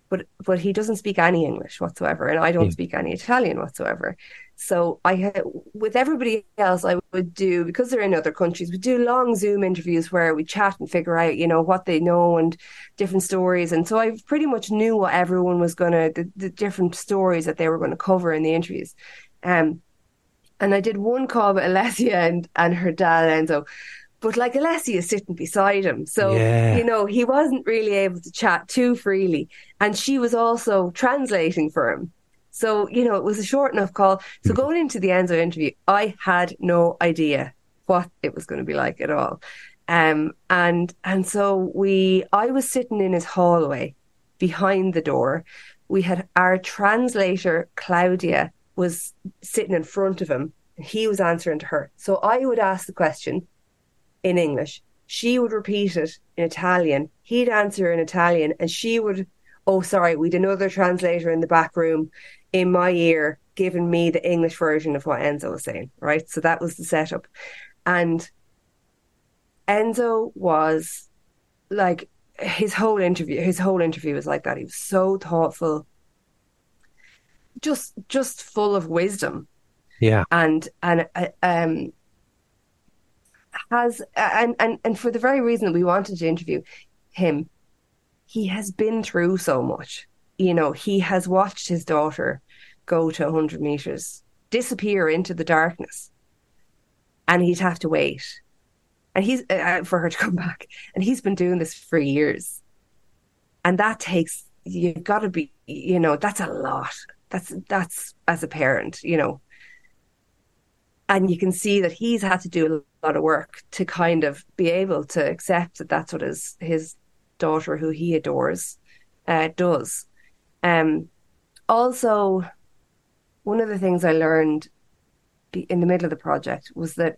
But but he doesn't speak any English whatsoever, and I don't mm. speak any Italian whatsoever. So I had, with everybody else, I would do because they're in other countries. We do long Zoom interviews where we chat and figure out, you know, what they know and different stories. And so I pretty much knew what everyone was going to the, the different stories that they were going to cover in the interviews. Um, and I did one call with Alessia and and her dad Enzo, but like Alessia is sitting beside him, so yeah. you know he wasn't really able to chat too freely, and she was also translating for him. So, you know, it was a short enough call. So mm-hmm. going into the Enzo interview, I had no idea what it was going to be like at all. Um, and, and so we, I was sitting in his hallway behind the door. We had our translator, Claudia, was sitting in front of him. He was answering to her. So I would ask the question in English. She would repeat it in Italian. He'd answer in Italian and she would oh, sorry, we'd another translator in the back room in my ear giving me the English version of what Enzo was saying, right? So that was the setup. And Enzo was like his whole interview, his whole interview was like that. He was so thoughtful. just just full of wisdom Yeah. and and uh, um has and and and for the very reason that we wanted to interview him he has been through so much you know he has watched his daughter go to 100 meters disappear into the darkness and he'd have to wait. And he's uh, for her to come back. And he's been doing this for years. And that takes you've got to be you know that's a lot. That's that's as a parent you know. And you can see that he's had to do a lot of work to kind of be able to accept that that's what his his daughter who he adores uh, does um also one of the things i learned in the middle of the project was that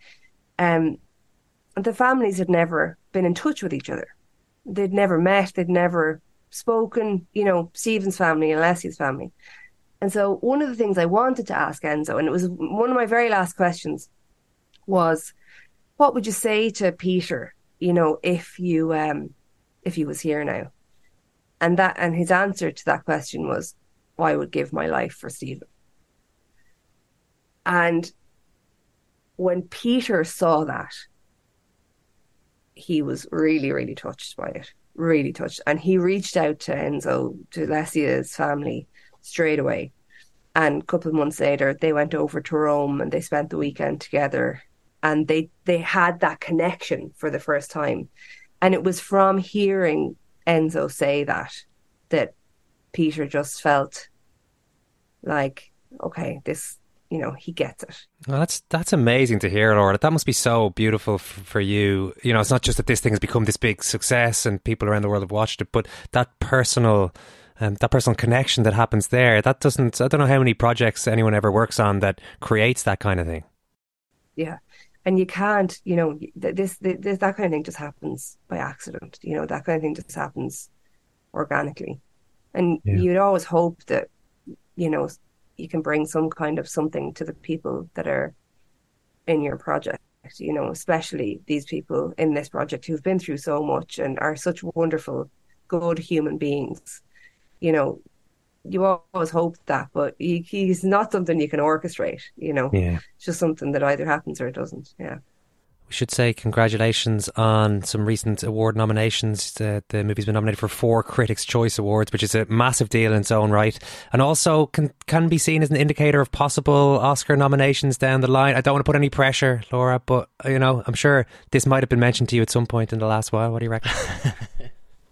um the families had never been in touch with each other they'd never met they'd never spoken you know stephen's family and leslie's family and so one of the things I wanted to ask Enzo, and it was one of my very last questions, was what would you say to Peter, you know, if you um if he was here now? And that and his answer to that question was, I would give my life for Stephen. And when Peter saw that, he was really, really touched by it. Really touched. And he reached out to Enzo, to Lesia's family straight away. And a couple of months later, they went over to Rome and they spent the weekend together. And they they had that connection for the first time. And it was from hearing Enzo say that that Peter just felt like, okay, this, you know, he gets it. Well, that's that's amazing to hear, Laura. That must be so beautiful f- for you. You know, it's not just that this thing has become this big success and people around the world have watched it, but that personal, um, that personal connection that happens there. That doesn't. I don't know how many projects anyone ever works on that creates that kind of thing. Yeah. And you can't, you know, this, this, that kind of thing just happens by accident. You know, that kind of thing just happens organically. And Yeah. you'd always hope that, you know, you can bring some kind of something to the people that are in your project, you know, especially these people in this project who've been through so much and are such wonderful, good human beings. You know, you always hope that, but he, he's not something you can orchestrate, you know. Yeah. It's just something that either happens or it doesn't. Yeah. We should say congratulations on some recent award nominations. The, the movie's been nominated for four Critics' Choice Awards, which is a massive deal in its own right, and also can can be seen as an indicator of possible Oscar nominations down the line. I don't want to put any pressure, Laura, but you know, I'm sure this might have been mentioned to you at some point in the last while. What do you reckon?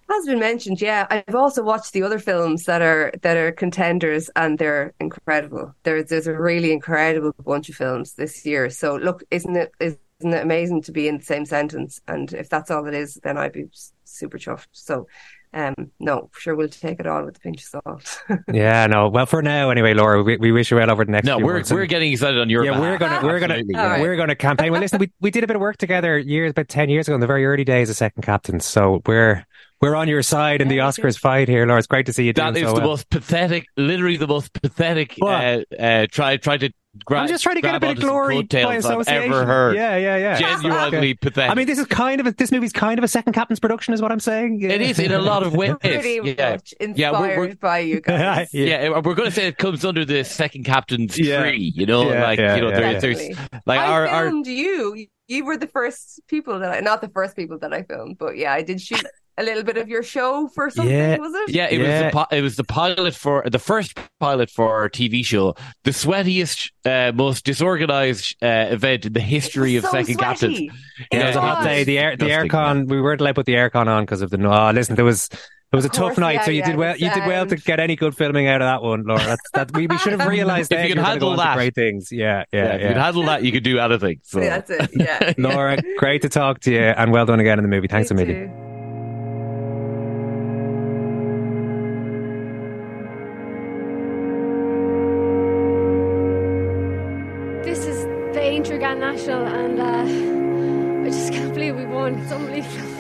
Has been mentioned, yeah. I've also watched the other films that are that are contenders, and they're incredible. There's there's a really incredible bunch of films this year. So look, isn't it isn't it amazing to be in the same sentence? And if that's all it is, then I'd be super chuffed. So, um, no, sure we'll take it all with a pinch of salt. yeah, no. Well, for now, anyway, Laura, we, we wish you well over the next. No, few we're months. we're And- getting excited on your yeah, behalf. we're gonna we're gonna yeah. right. we're gonna campaign. Well, listen, we we did a bit of work together years about ten years ago in the very early days of Second Captains. So we're we're on your side in the Oscars fight here, Laura. It's great to see you doing That is so the well. most pathetic, literally the most pathetic. Uh, uh, try try to. Gra- I'm just trying to get a bit of glory by coattails I've association. ever heard. Yeah, yeah, yeah. Genuinely pathetic. I mean, this is kind of a, this movie's kind of a second captain's production, is what I'm saying. It is in a lot of ways. Pretty yeah. much inspired Yeah, we're- we're- by you guys. Yeah, yeah, we're going to say it comes under the second captain's Yeah. tree. You know, Yeah, like yeah, you know, yeah, there, yeah. there's like I our, our filmed you. You were the first people that I, not the first people that I filmed, but yeah, I did shoot a little bit of your show for something, Yeah. was it? Yeah, it was the pi- it was the pilot for the first pilot for our TV show, the sweatiest, uh, most disorganized uh, event in the history of so Second sweaty. Captains. Yeah, it was a hot day. The air, the aircon. We weren't allowed to put the aircon on because of the. Oh, listen, there was. It was a Of tough night, yeah, so you yeah, did well. You did well to get any good filming out of that one, Laura. That's that. We, we should have realised If that you can handle go that. great things. Yeah, Yeah, yeah, if you yeah. handle that, you could do anything. So. Yeah, that's it. Yeah. Laura, great to talk to you, and well done again in the movie. Thanks a million. too. National, and uh, I just can't believe we won. It's unbelievable.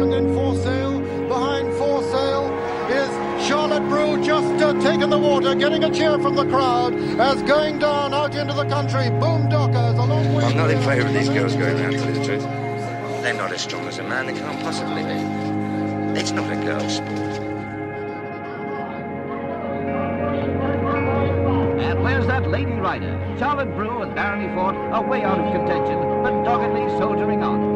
And then foresail, behind foresail is Charlotte Brew just taking the water, getting a cheer from the crowd as going down out into the country. Boom Dockers, a long way. I'm not in favour of these girls going around, to the truth. They're not as strong as a man, they can't possibly be. It's not a girl's sport. Rider? Charlotte Brew and Barony Fort are way out of contention, but doggedly soldiering on.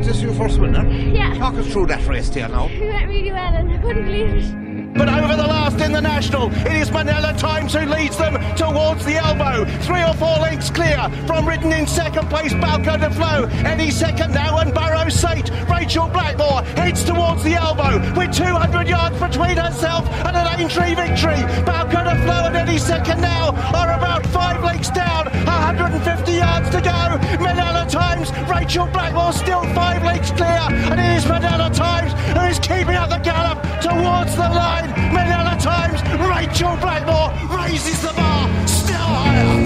Is this your first winner? Yeah. Talk us through that race there now. It went really well and I couldn't believe it. But over the last in the national, it is Minella Times who leads them towards the elbow. Three or four lengths clear from written in second place, Balko des Flos. Any second now, and Barrow Sate. Rachael Blackmore heads towards the elbow with 200 yards between herself and an Aintree victory. Balko des Flos and any second now are about five lengths down, 150 yards to go. Minella Times, Rachael Blackmore still five lengths clear, and it is Minella Times who is keeping up the gallop towards the line. Minella Times, Rachael Blackmore raises the bar still higher.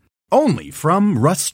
Only from Rust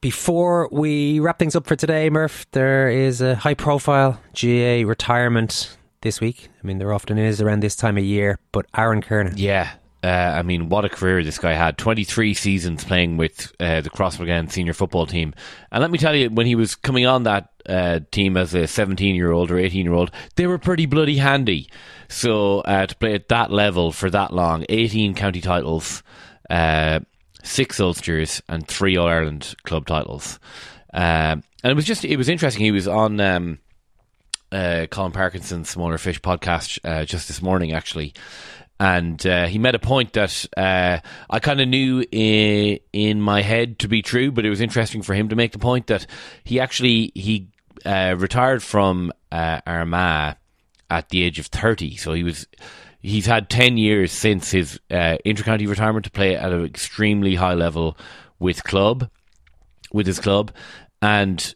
Before we wrap things up for today, Murph, there is a high profile GA retirement this week. I mean, there often is around this time of year, but Aaron Kernan. Yeah. Uh, I mean, what a career this guy had. 23 seasons playing with uh, the Crossmaglen senior football team. And let me tell you, when he was coming on that uh, team as a 17 year old or 18 year old, they were pretty bloody handy. So uh, to play at that level for that long, 18 county titles, uh, six Ulsters, and three All Ireland club titles. Um, and it was just, it was interesting. He was on um, uh, Colm Parkinson's Smaller Fish podcast uh, just this morning, actually. And uh, he made a point that uh, I kind of knew in, in my head to be true, but it was interesting for him to make the point that he actually he uh, retired from uh, Armagh at the age of 30. So he was he's had 10 years since his uh, intercounty retirement to play at an extremely high level with club with his club. And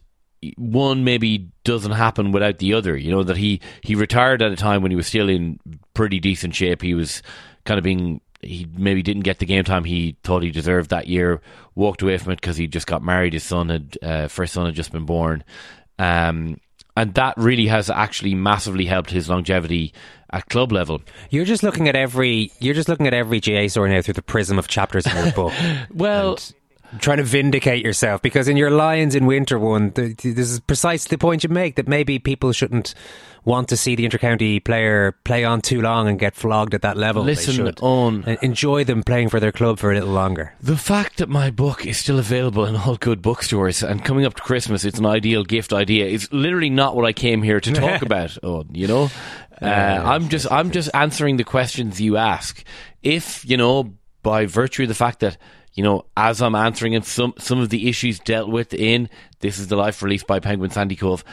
one maybe doesn't happen without the other you know that he he retired at a time when he was still in pretty decent shape. He was kind of being he maybe didn't get the game time he thought he deserved that year walked away from it because he just got married. His son had uh, first son had just been born. Um, and that really has actually massively helped his longevity at club level. You're just looking at every you're just looking at every GA story now through the prism of chapters in your book. well, trying to vindicate yourself because in your Lions in Winter one, th- th- this is precisely the point you make that maybe people shouldn't want to see the intercounty player play on too long and get flogged at that level. Listen on. Enjoy them playing for their club for a little longer. The fact that my book is still available in all good bookstores and coming up to Christmas, it's an ideal gift idea. It's literally not what I came here to talk about. Oh, you know, uh, I'm just I'm just answering the questions you ask. If you know, by virtue of the fact that you know, as I'm answering and some some of the issues dealt with in this is the life released by Penguin Sandycove,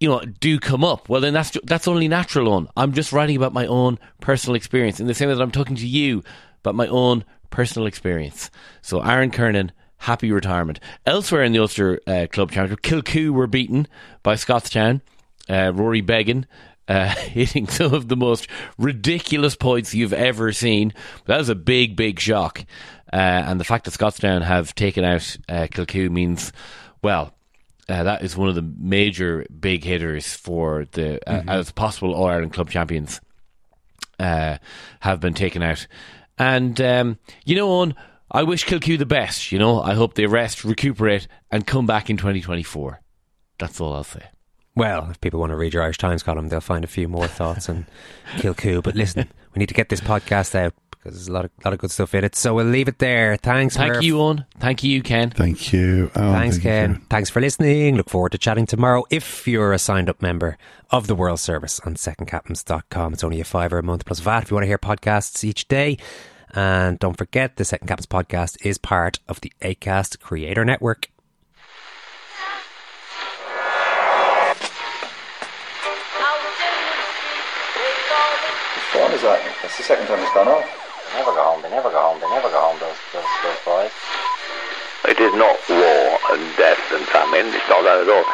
you know, do come up. Well, then that's that's only natural. On I'm just writing about my own personal experience in the same way that I'm talking to you about my own personal experience. So Aaron Kernan, happy retirement. Elsewhere in the Ulster uh, Club Championship, Kilcoo were beaten by Scotstown. Uh, Rory Beggan uh, hitting some of the most ridiculous points you've ever seen. That was a big, big shock. Uh, and the fact that Scotstown have taken out uh, means, well, uh, that is one of the major big hitters for the uh, Mhm. as possible All Ireland club champions uh, have been taken out. And um, you know, on I wish Kilcoo the best. You know, I hope they rest, recuperate, and come back in 2024. That's all I'll say. Well, if people want to read your Irish Times column, they'll find a few more thoughts on Kilcoo. But listen, we need to get this podcast out because there's a lot of lot of good stuff in it. So we'll leave it there. Thanks, Thank Murph. you, Owen. Thank you, Ken. Thank you. Oh, Thanks, thank you. Ken. Thanks for listening. Look forward to chatting tomorrow if you're a signed up member of the World Service on secondcaptains.com. It's only a fiver a month plus VAT if you want to hear podcasts each day. And don't forget, the Second Captains podcast is part of the ACAST Creator Network. Whose phone is that? That's the second time it's gone off. They never go home, they never go home, they never go home, those, those, those boys. It is not war and death and famine. It's not that at all.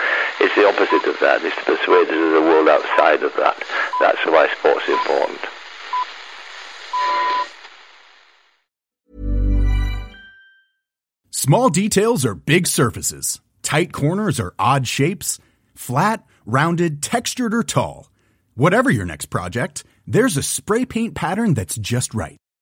It's the opposite of that. It's to persuade us of the world outside of that. That's why sport's important. Small details are big surfaces. Tight corners are odd shapes. Flat, rounded, textured, or tall. Whatever your next project, there's a spray paint pattern that's just right.